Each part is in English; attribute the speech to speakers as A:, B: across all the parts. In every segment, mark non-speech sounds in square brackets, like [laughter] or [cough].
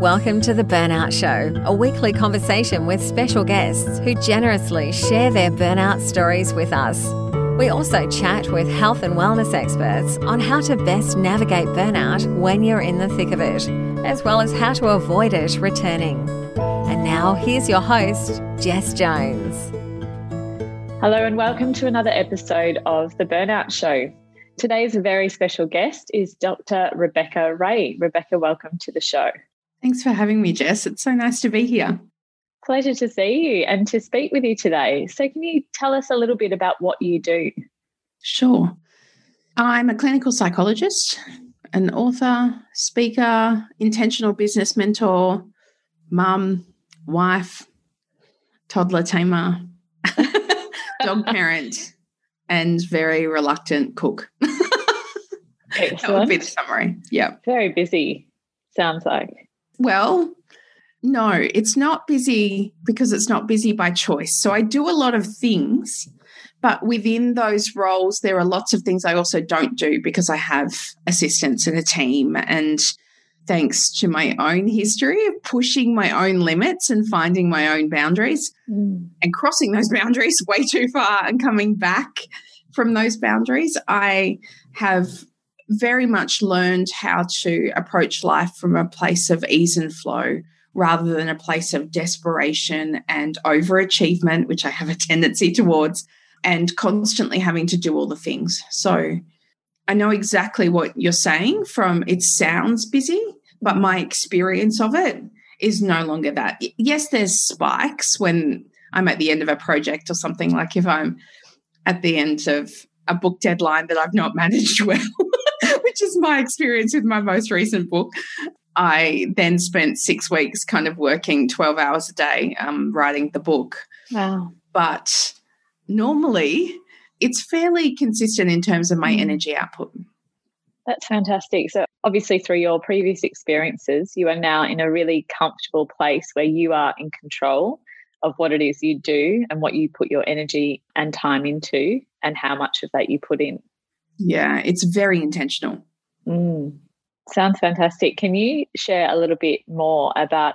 A: Welcome to The Burnout Show, a weekly conversation with special guests who generously share their burnout stories with us. We also chat with health and wellness experts on how to best navigate burnout when you're in the thick of it, as well as how to avoid it returning. And now, here's your host, Jess Jones.
B: Hello, and welcome to another episode of The Burnout Show. Today's very special guest is Dr. Rebecca Ray. Rebecca, welcome to the show.
C: Thanks for having me, Jess. It's so nice to be here.
B: Pleasure to see you and to speak with you today. So, can you tell us a little bit about what you do?
C: Sure. I'm a clinical psychologist, an author, speaker, intentional business mentor, mum, wife, toddler tamer, [laughs] dog [laughs] parent, and very reluctant cook.
B: Excellent. [laughs]
C: that would be the summary. Yeah.
B: Very busy, sounds like.
C: Well, no, it's not busy because it's not busy by choice. So I do a lot of things, but within those roles, there are lots of things I also don't do because I have assistants and a team. And thanks to my own history of pushing my own limits and finding my own boundaries mm. and crossing those boundaries [laughs] way too far and coming back from those boundaries, I have very much learned how to approach life from a place of ease and flow rather than a place of desperation and overachievement, which I have a [laughs] tendency towards, and constantly having to do all the things. So I know exactly what you're saying from it sounds busy, but my experience of it is no longer that. Yes, there's spikes when I'm at the end of a project or something, like if I'm at the end of a book deadline that I've not [laughs] managed well which is my experience with my most recent book. I then spent six weeks kind of working 12 hours a day um, writing the book.
B: Wow.
C: But normally it's fairly consistent in terms of my mm. energy output.
B: That's fantastic. So, obviously, through your previous experiences, you are now in a really comfortable place where you are in control of what it is you do and what you put your energy and time into, and how much of that you put in.
C: Yeah, it's very intentional.
B: Mm. Sounds fantastic. Can you share a little bit more about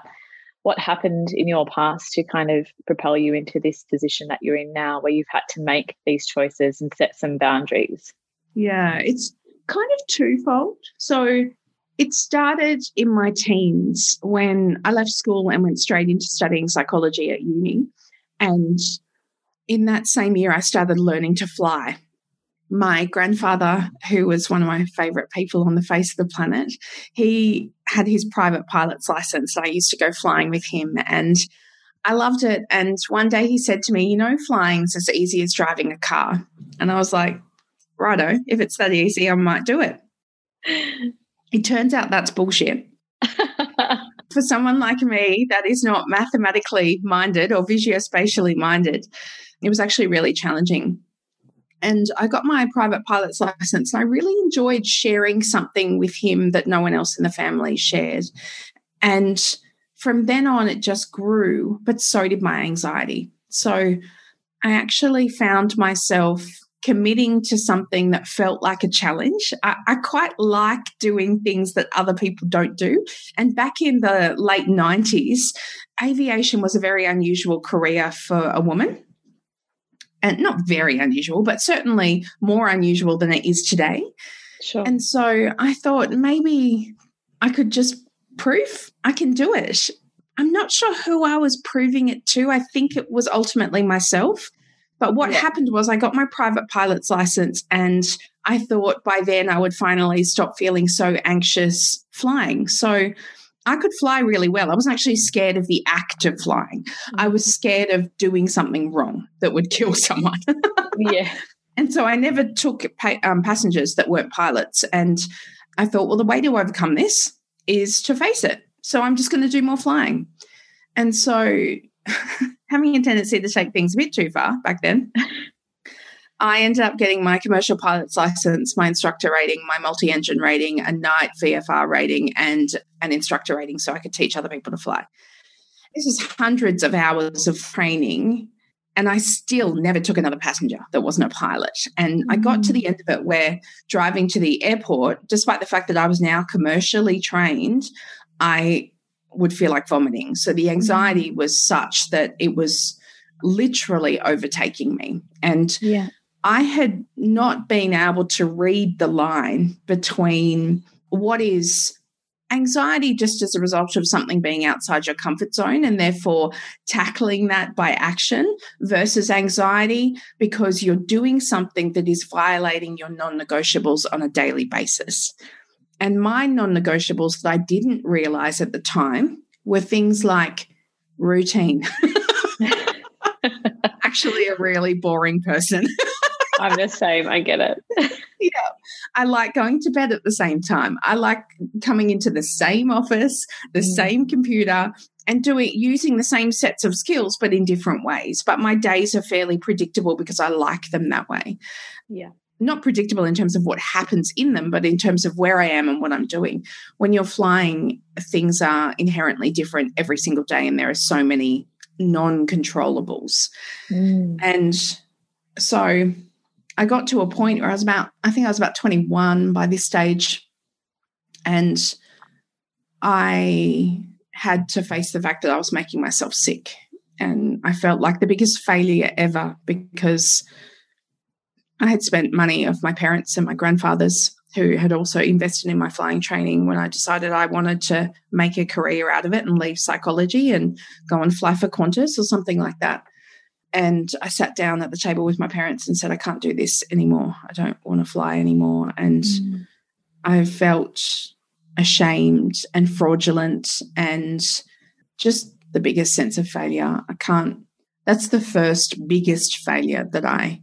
B: what happened in your past to kind of propel you into this position that you're in now, where you've had to make these choices and set some boundaries?
C: Yeah, it's kind of twofold. So it started in my teens when I left school and went straight into studying psychology at uni. And in that same year, I started learning to fly my grandfather, who was one of my favorite people on the face of the planet, he had his private pilot's license. I used to go flying with him and I loved it. And one day he said to me, You know, flying's as easy as driving a car. And I was like, Righto, if it's that easy, I might do it. It turns out that's bullshit. [laughs] For someone like me that is not mathematically minded or visuospatially minded, it was actually really challenging and I got my private pilot's license. I really enjoyed sharing something with him that no one else in the family shared. And from then on, it just grew, but so did my anxiety. So I actually found myself committing to something that felt like a challenge. I, I, quite like doing things that other people don't do. And back in the late 90s, aviation was a very unusual career for a woman and not very unusual, but certainly more unusual than it is today.
B: Sure.
C: And so I thought maybe I could just prove I can do it. I'm not sure who I was proving it to. I think it was ultimately myself. But what yeah. happened was I got my private pilot's license and I thought by then I would finally stop feeling so anxious flying. So I could fly really well. I wasn't actually scared of the act of flying. I was scared of doing something wrong that would kill [laughs] someone.
B: yeah.
C: And so I never took pa- um, passengers that weren't pilots. And I thought, well, the way to overcome this is to face it. So I'm just going to do more flying. And so [laughs] having a tendency to take things a bit too far back then, I ended up getting my commercial pilot's license, my instructor rating, my multi engine rating, a night VFR rating, and an instructor rating so I could teach other people to fly. This is hundreds of hours of training. And I still never took another passenger that wasn't a pilot. And I got to the end of it where driving to the airport, despite the fact that I was now commercially trained, I would feel like vomiting. So the anxiety mm. was such that it was literally overtaking me. And
B: yeah.
C: I had not been able to read the line between what is anxiety just as a result of something being outside your comfort zone and therefore tackling that by action versus anxiety because you're doing something that is violating your non negotiables on a daily basis. And my non negotiables that I didn't realize at the time were things like routine. [laughs] [laughs] Actually, a really boring person. [laughs]
B: I'm the same. I get it. [laughs]
C: yeah. I like going to bed at the same time. I like coming into the same office, the mm. same computer, and doing using the same sets of skills, but in different ways. But my days are fairly predictable because I like them that way.
B: Yeah.
C: Not predictable in terms of what happens in them, but in terms of where I am and what I'm doing. When you're flying, things are inherently different every single day, and there are so many non controllables. Mm. And so I got to a point where I was about, I think I was about 21 by this stage. And I had to face the fact that I was making myself sick. And I felt like the biggest failure ever because I had spent money of my parents and my grandfathers who had also invested in my flying training when I decided I wanted to make a career out of it and leave psychology and go and fly for Qantas or something like that. And I sat down at the table with my parents and said, I can't do this anymore. I don't want to fly anymore. And mm. I felt ashamed and fraudulent and just the biggest sense of failure. I can't, that's the first biggest failure that I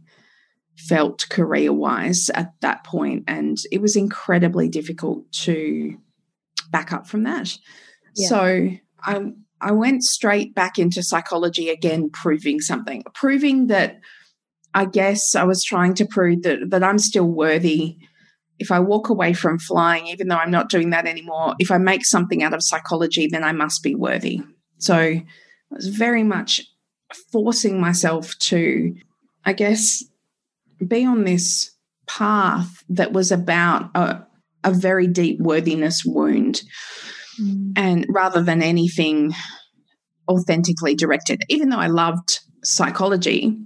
C: felt career wise at that point. And it was incredibly difficult to back up from that. Yeah. So I I went straight back into psychology again, proving something, proving that I guess I was trying to prove that, that I'm still worthy. If I walk away from flying, even though I'm not doing that anymore, if I make something out of psychology, then I must be worthy. So I was very much forcing myself to, I guess, be on this path that was about a, a very deep worthiness wound mm. and rather than anything authentically directed. Even though I loved psychology,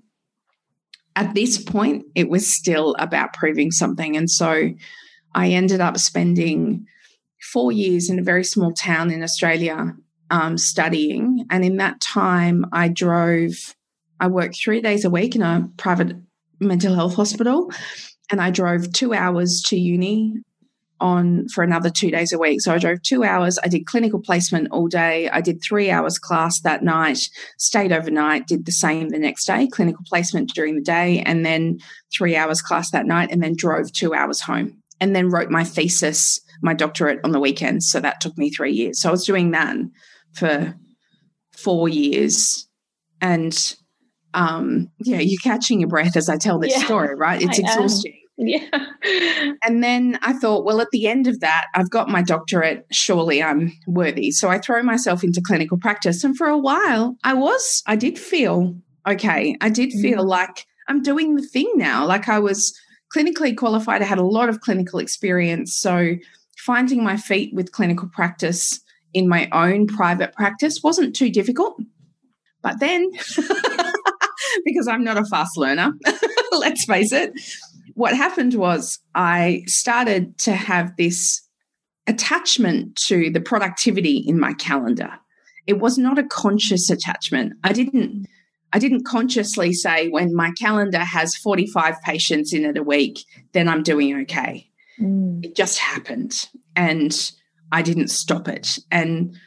C: at this point, it was still about proving something. And so I ended up spending four years in a very small town in Australia um, studying. And in that time, I drove, I worked three days a week in a private mental health hospital. And I drove two hours to uni on for another two days a week. So I drove two hours. I did clinical placement all day. I did three hours class that night, stayed overnight, did the same the next day, clinical placement during the day, and then three hours class that night, and then drove two hours home. And then wrote my thesis, my doctorate on the weekends. So that took me three years. So I was doing that for four years. And um, yeah, you're catching your breath as I tell this yeah, story, right? [laughs] It's I exhausting. Am [laughs]
B: yeah.
C: And then I thought, well, at the end of that, I've got my doctorate. Surely I'm worthy. So I throw myself into clinical practice. And for a while, I was, I did feel okay. I did feel mm. like I'm doing the thing now. Like I was clinically qualified. I had a lot of clinical experience. So finding my feet with clinical practice in my own private practice wasn't too difficult. But then, [laughs] because I'm not a fast learner, [laughs] let's face it, what happened was I started to have this attachment to the productivity in my calendar. It was not a conscious attachment. I didn't I didn't consciously say when my calendar has 45 patients in it a week, then I'm doing okay. Mm. It just happened and I didn't stop it. And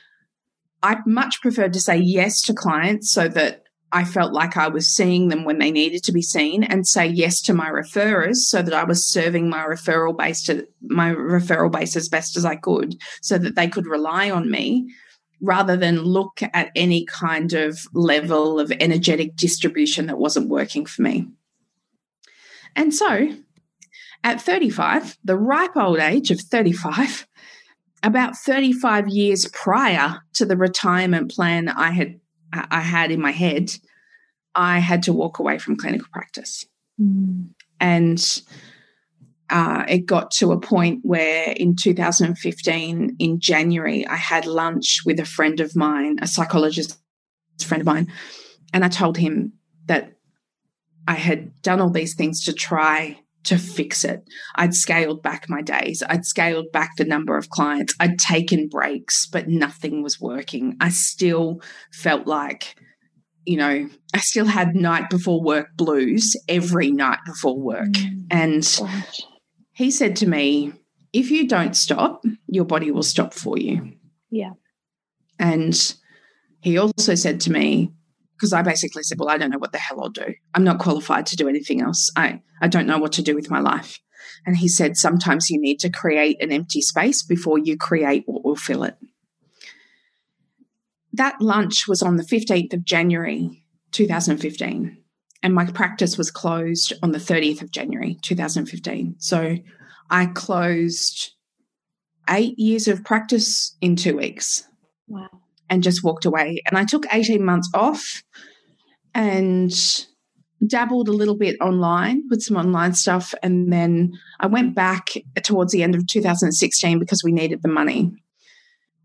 C: I much preferred to say yes to clients so that I felt like I was seeing them when they needed to be seen and say yes to my referrers so that I was serving my referral base to my referral base as best as I could so that they could rely on me rather than look at any kind of level of energetic distribution that wasn't working for me. And so at 35, the ripe old age of 35, about 35 years prior to the retirement plan I had I had in my head, I had to walk away from clinical practice. Mm. And uh, it got to a point where in 2015, in January, I had lunch with a friend of mine, a psychologist friend of mine, and I told him that I had done all these things to try to fix it. I'd scaled back my days, I'd scaled back the number of clients, I'd taken breaks, but nothing was working. I still felt like, you know, I still had night before work blues every night before work. Mm. And he said to me, if you don't stop, your body will stop for you.
B: Yeah.
C: And he also said to me, because I basically said, Well, I don't know what the hell I'll do. I'm not qualified to do anything else. I, I don't know what to do with my life. And he said, Sometimes you need to create an empty space before you create what will fill it. That lunch was on the 15th of January, 2015 and my practice was closed on the 30th of January 2015. So I closed eight years of practice in two weeks.
B: Wow.
C: And just walked away. And I took 18 months off and dabbled a little bit online with some online stuff. And then I went back towards the end of 2016 because we needed the money.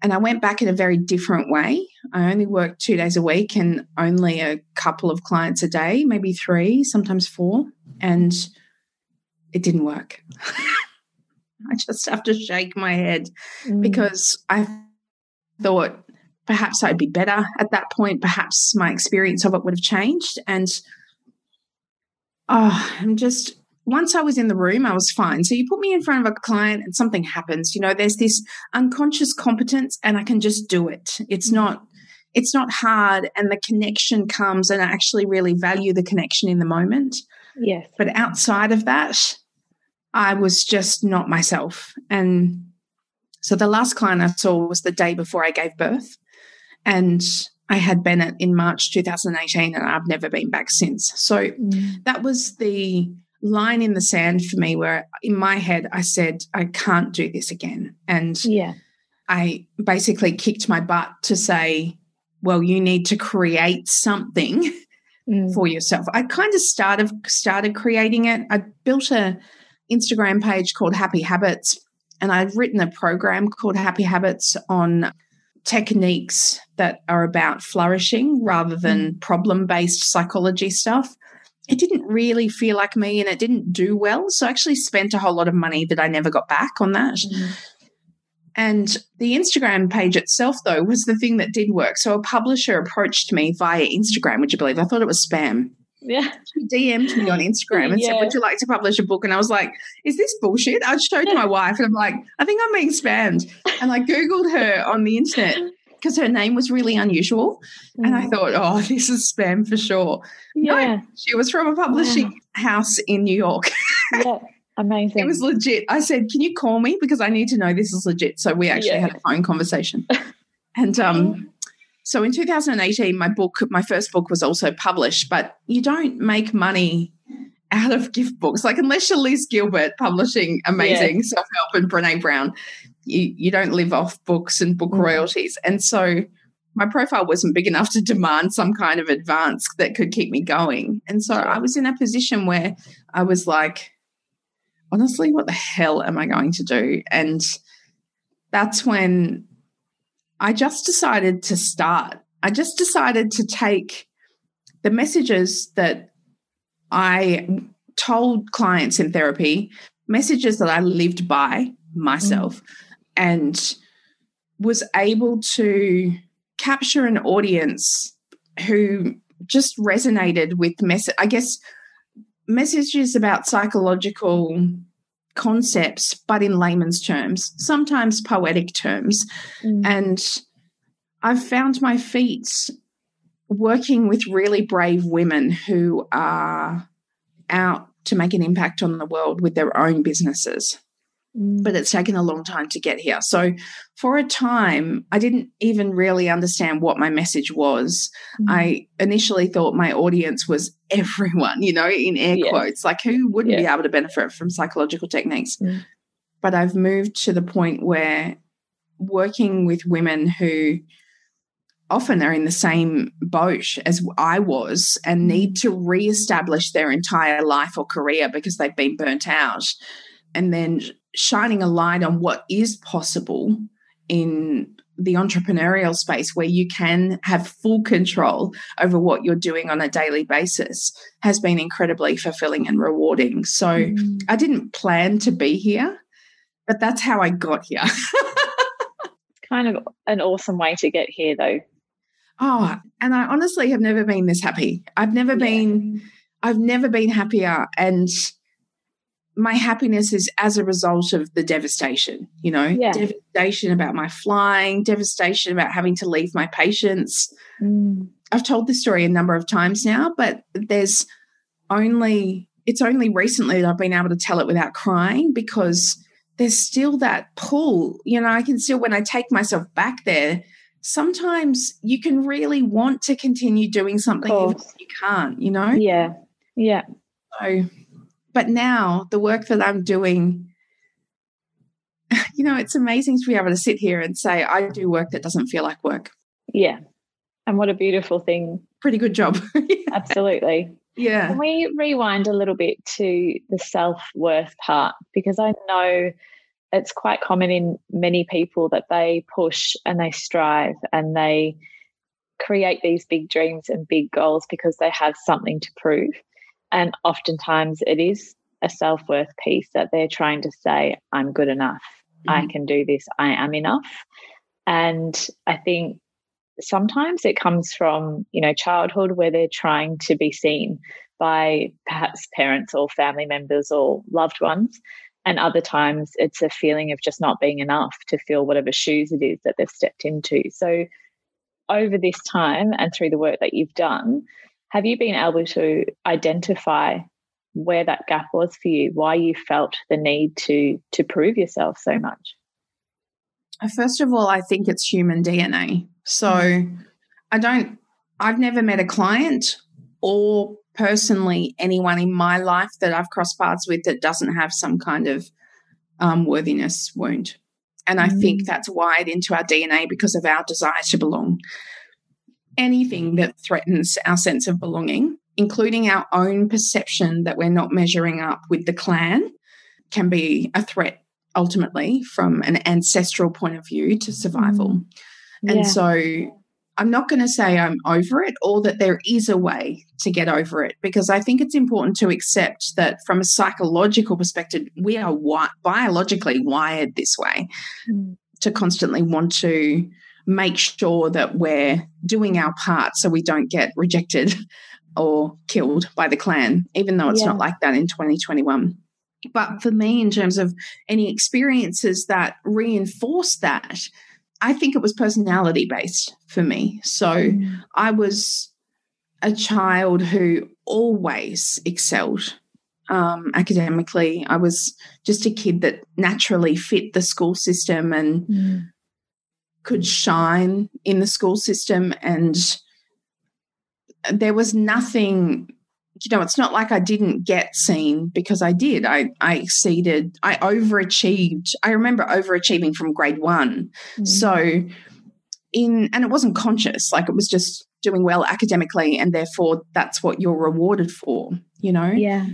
C: And I went back in a very different way. I only worked two days a week and only a couple of clients a day, maybe three, sometimes four. And it didn't work. [laughs] I just have to shake my head mm. because I thought perhaps I'd be better at that point. Perhaps my experience of it would have changed. And oh, I'm just once I was in the room, I was fine. So you put me in front of a client and something happens. You know, there's this unconscious competence and I can just do it. It's not it's not hard and the connection comes and I actually really value the connection in the moment.
B: Yes.
C: But outside of that, I was just not myself. And so the last client I saw was the day before I gave birth. And I had Bennett in March 2018 and I've never been back since. So mm. that was the line in the sand for me where in my head I said, I can't do this again. And
B: yeah.
C: I basically kicked my butt to say, well, you need to create something mm. for yourself. I kind of started started creating it. I built a Instagram page called Happy Habits and I've written a program called Happy Habits on techniques that are about flourishing rather than mm. problem based psychology stuff it didn't really feel like me and it didn't do well. So I actually spent a whole lot of money that I never got back on that. Mm. And the Instagram page itself, though, was the thing that did work. So a publisher approached me via Instagram, would you believe? I thought it was spam.
B: Yeah.
C: She DM'd me on Instagram and yeah. said, Would you like to publish a book? And I was like, Is this bullshit? I showed my [laughs] wife and I'm like, I think I'm being spammed. And I Googled her on the internet [laughs] because her name was really unusual. Mm. And I mm. thought, oh, [laughs] this is spam for sure.
B: Yeah. No,
C: she was from a publishing wow. house in New York.
B: yeah. Amazing.
C: It was legit. I said, Can you call me? Because I need to know this is legit. So we actually yeah. had a phone conversation. and um, so in 2018, my book, my first book was also published, but you don't make money out of gift books. Like unless you're Liz Gilbert publishing amazing yeah. self-help and Brene Brown, you, you don't live off books and book mm. royalties. And so my profile wasn't big enough to demand some kind of advance that could keep me going. And so I was in a position where I was like, honestly, what the hell am I going to do? And that's when I just decided to start. I just decided to take the messages that I told clients in therapy, messages that I lived by myself, mm and was able to capture an audience who just resonated with message i guess messages about psychological concepts but in layman's terms sometimes poetic terms mm. and i've found my feet working with really brave women who are out to make an impact on the world with their own businesses but it's taken a long time to get here. So, for a time, I didn't even really understand what my message was. Mm. I initially thought my audience was [laughs] everyone, you know, in air quotes, like who wouldn't be able to benefit from psychological techniques. Mm. But I've moved to the point where working with women who often are in the same boat as I was and need mm. to reestablish their entire life or career because they've been burnt out and then shining a light on what is possible in the entrepreneurial space where you can have full control over what you're doing on a daily basis has been incredibly fulfilling and rewarding. So mm. I didn't plan to be here, but that's how I got here.
B: it's [laughs] kind of an awesome way to get here, though.
C: Oh, and I honestly have never been this happy. I've never yeah. been, I've never been happier. And my happiness is as a result of the devastation, you know, yeah. devastation about my flying, devastation about having to leave my patients. Mm. I've told this story a number of times now, but there's only, it's only recently that I've been able to tell it without crying because there's still that pull. You know, I can still, when I take myself back there, sometimes you can really want to continue doing something you can't, you know?
B: Yeah. Yeah.
C: So, but now the work that I'm doing, [laughs] you know, it's amazing to be able to sit here and say, I do work that doesn't feel like work.
B: Yeah. And what a beautiful thing.
C: Pretty good job. [laughs]
B: Absolutely.
C: Yeah.
B: Can we rewind a little bit to the self worth part? Because I know it's quite common in many people that they push and they strive and they create these big dreams and big goals because they have something to prove. And oftentimes it is a self worth piece that they're trying to say, I'm good enough. Mm-hmm. I can do this. I am enough. And I think sometimes it comes from, you know, childhood where they're trying to be seen by perhaps parents or family members or loved ones. And other times it's a feeling of just not being enough to fill whatever shoes it is that they've stepped into. So, over this time and through the work that you've done, have you been able to identify where that gap was for you, why you felt the need to to prove yourself so much?
C: Uh, first of all, I think it's human DNA. So mm. I don't I've never met a client or personally anyone in my life that I've crossed paths with that doesn't have some kind of um, worthiness wound. And I mm. think that's wired into our DNA because of our desire to belong anything that threatens our sense of belonging, including our own perception that we're not measuring up with the clan, can be a threat ultimately from an ancestral point of view to survival. Mm. Yeah. And so I'm not going to say I'm over it or that there is a way to get over it because I think it's important to accept that from a psychological perspective, we are wi- biologically wired this way mm. to constantly want to make sure that we're doing our part so we don't get rejected [laughs] or killed by the clan, even though it's yeah. not like that in 2021. But for me, in terms of any experiences that reinforce that, I think it was personality based for me. So mm. I was a child who always excelled um, academically. I was just a kid that naturally fit the school system and mm could shine in the school system and there was nothing you know it's not like i didn't get seen because i did. I i exceeded i overachieved. I remember overachieving from grade one. Mm-hmm. so in and it wasn't conscious like it was just doing well academically and therefore that's what you're rewarded for you know?
B: Yeah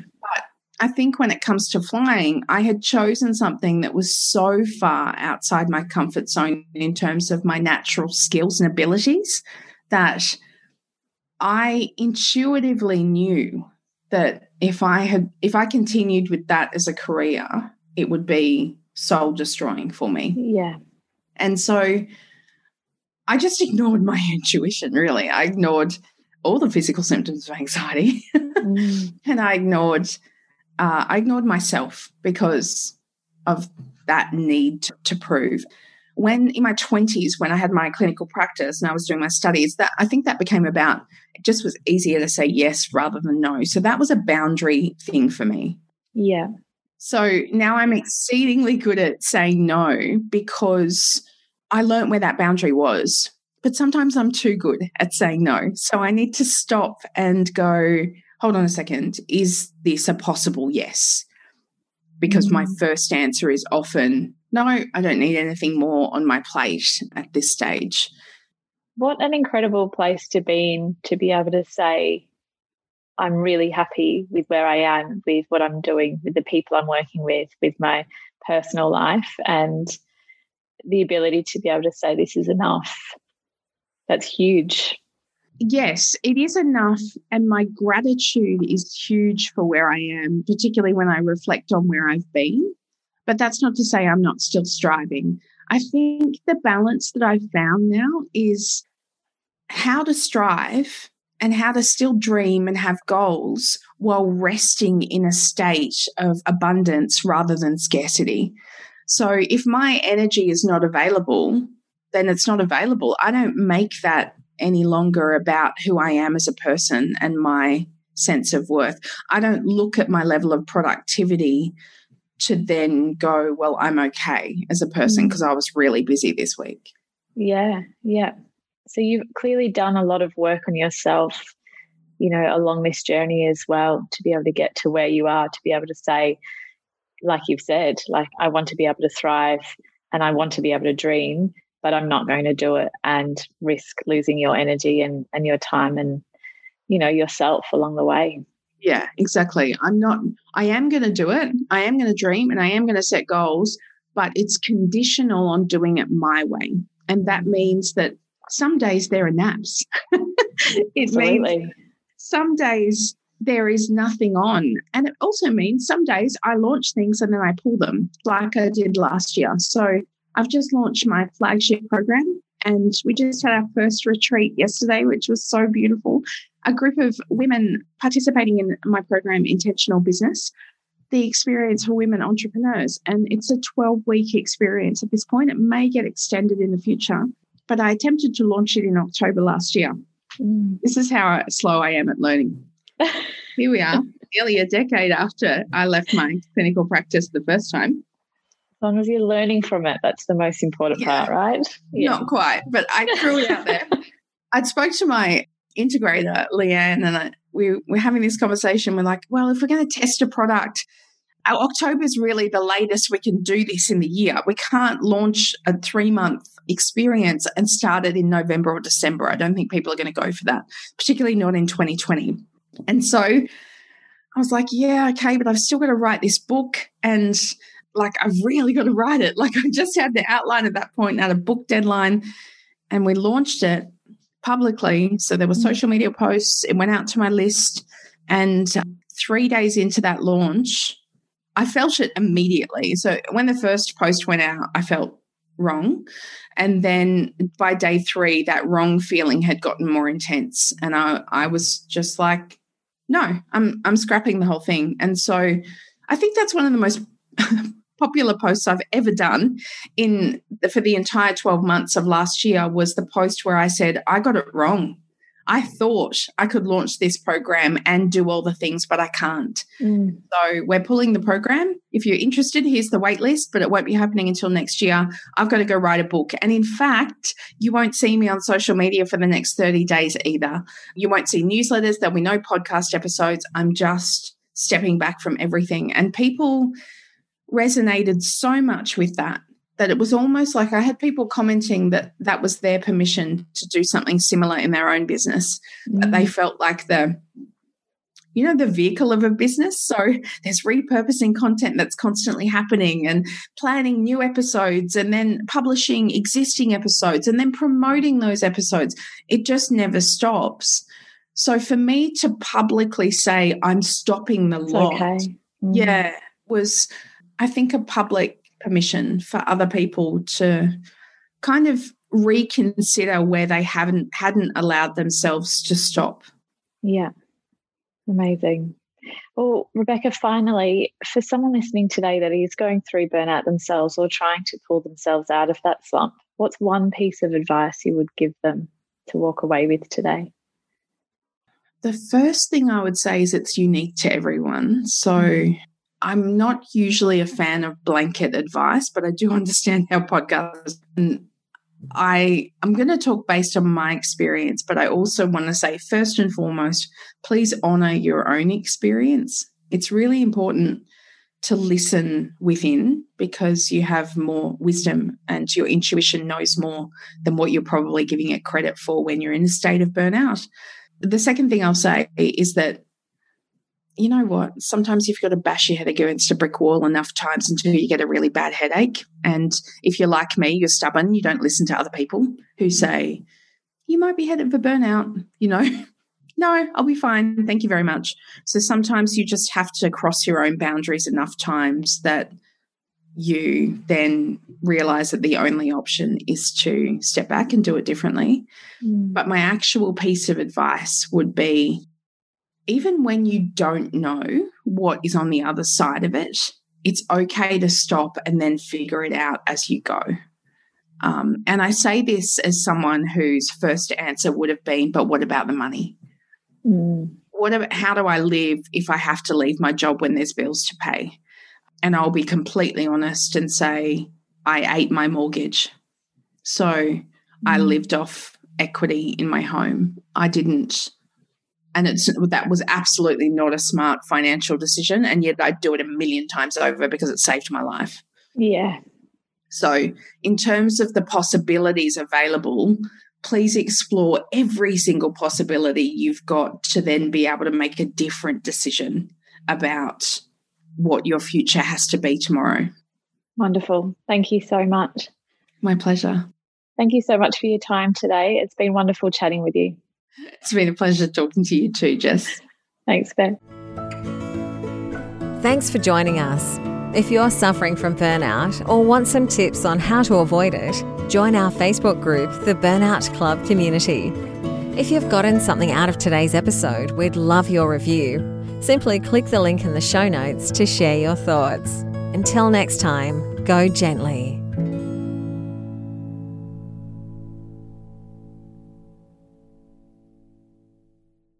C: I think when it comes to flying, I had chosen something that was so far outside my comfort zone in terms of my natural skills and abilities that I intuitively knew that if I had if I continued with that as a career, it would be soul destroying for me.
B: Yeah.
C: And so I just ignored my [laughs] intuition, really. I ignored all the physical symptoms of anxiety [laughs] mm. and I ignored uh, I ignored myself because of that need to, to prove. When in my 20s, when I had my clinical practice and I was doing my studies, that I think that became about it just was easier to say yes rather than no. So that was a boundary thing for me.
B: Yeah.
C: So now I'm exceedingly good at saying no because I learned where that boundary was. But sometimes I'm too good at saying no. So I need to stop and go, hold on a second, is this a possible yes? Because mm. my first answer is often, no, I don't need anything more on my plate at this stage.
B: What an incredible place to be in to be able to say, I'm really happy with where I am, with what I'm doing, with the people I'm working with, with my personal life, and the ability to be able to say, This is enough. That's huge.
C: Yes, it is enough. And my gratitude is huge for where I am, particularly when I reflect on where I've been. But that's not to say I'm not still striving. I think the balance that I've found now is how to strive and how to still dream and have goals while resting in a state of abundance rather than scarcity. So if my energy is not available, then it's not available. I don't make that any longer about who I am as a person and my sense of worth. I don't look at my level of productivity to then go, well, I'm okay as a person because mm. I was really busy this week.
B: Yeah, yeah. So you've clearly done a lot of work on yourself, you know, along this journey as well to be able to get to where you are, to be able to say, like you've said, like, I want to be able to thrive and I want to be able to dream, but I'm not going to do it and risk losing your energy and, and your time and, you know, yourself along the way.
C: Yeah, exactly. I'm not, I am going to do it. I am going to dream and I am going to set goals, but it's conditional on doing it my way. And that means that some days there are naps. [laughs] it Absolutely. means some days there is nothing on. And it also means some days I launch things and then I pull them, like I did last year. So I've just launched my flagship program and we just had our first retreat yesterday, which was so beautiful a group of women participating in my program, Intentional Business, the experience for women entrepreneurs. And it's a 12 week experience at this point. It may get extended in the future, but I attempted to launch it in October last year. Mm. This is how slow I am at learning. [laughs] Here we are, nearly a decade after I left my clinical practice the first time.
B: As long as you're learning from it, that's the most important yeah. part, right?
C: Yeah. Not quite, but I threw it out there. [laughs] I spoke to my integrator, Leanne, and I, we, we're having this conversation. We're like, well, if we're going to test a product, October is really the latest we can do this in the year. We can't launch a three month experience and start it in November or December. I don't think people are going to go for that, particularly not in 2020. And so I was like, yeah, okay, but I've still got to write this book and like I've really got to write it. [laughs] Like I just had the outline at that point, at a book deadline, and we launched it publicly. So there were mm. social media posts, it went out to my list. And three days into that launch, I felt it immediately. So when the first post went out, I felt wrong. And then by day three, that wrong feeling had gotten more intense. And I, I was just like, no, I'm I'm scrapping the whole thing. And so I think that's one of the most [laughs] popular posts I've ever done in for the entire 12 months of last year was the post where I said, I got it wrong. I thought I could launch this program and do all the things, but I can't. Mm. So we're pulling the program. If you're interested, here's the wait list, but it won't be happening until next year. I've got to go write a book. And in fact, you won't see me on social media for the next 30 days either. You won't see newsletters. There'll be no podcast episodes. I'm just stepping back from everything. And people, resonated so much with that that it was almost like I had people commenting that that was their permission to do something similar in their own business. Mm. That they mm. felt like the, you know, the vehicle of a business. So there's repurposing content that's constantly happening and planning new episodes and then publishing existing episodes and then promoting those episodes. It just never stops. So for me to publicly say I'm stopping the lot, okay. mm. yeah, was I think, a public permission for other people to kind of reconsider where they haven't hadn't allowed themselves to stop.
B: Yeah. Amazing. Well, Rebecca, finally, for someone listening today that is going through burnout themselves or trying to pull themselves out of that slump, what's one piece of advice you would give them to walk away with today?
C: The first thing I would say is it's unique to everyone. So. I'm not usually a fan of blanket advice, but I do [laughs] understand how podcasts and I I'm going to talk based on my experience, but I also want to say first and foremost, please honor your own experience. It's really important to listen within because you have more wisdom and your intuition knows more than what you're probably giving it credit for when you're in a state of burnout. The second thing I'll say is that you know what? Sometimes you've got to bash your head against a brick wall enough times until you get a really bad headache. And if you're like me, you're stubborn, you don't listen to other people who say, you might be headed for burnout, you know. [laughs] no, I'll be fine. Thank you very much. So sometimes you just have to cross your own boundaries enough times that you then realize that the only option is to step back and do it differently. Mm. But my actual piece of advice would be even when you don't know what is on the other side of it, it's okay to stop and then figure it out as you go. Um, and I say this as someone whose first answer would have been, but what about the money? Mm. What about, how do I live if I have to leave my job when there's bills to pay? And I'll be completely honest and say, I ate my mortgage. So mm. I lived off equity in my home. I didn't and it's that was absolutely not a smart financial decision and yet i'd do it a million times over because it saved my life.
B: Yeah.
C: So in terms of the possibilities available please explore every single possibility you've got to then be able to make a different decision about what your future has to be tomorrow.
B: Wonderful. Thank you so much.
C: My pleasure.
B: Thank you so much for your time today. It's been wonderful chatting with you [laughs]
C: it's been a pleasure talking to you too, Jess.
B: Thanks, Ben.
A: Thanks for joining us. If you're suffering from burnout or want some tips on how to avoid it, join our Facebook group, the Burnout Club Community. If you've gotten something out of today's episode, we'd love your review. Simply click the link in the show notes to share your thoughts. Until next time, go gently.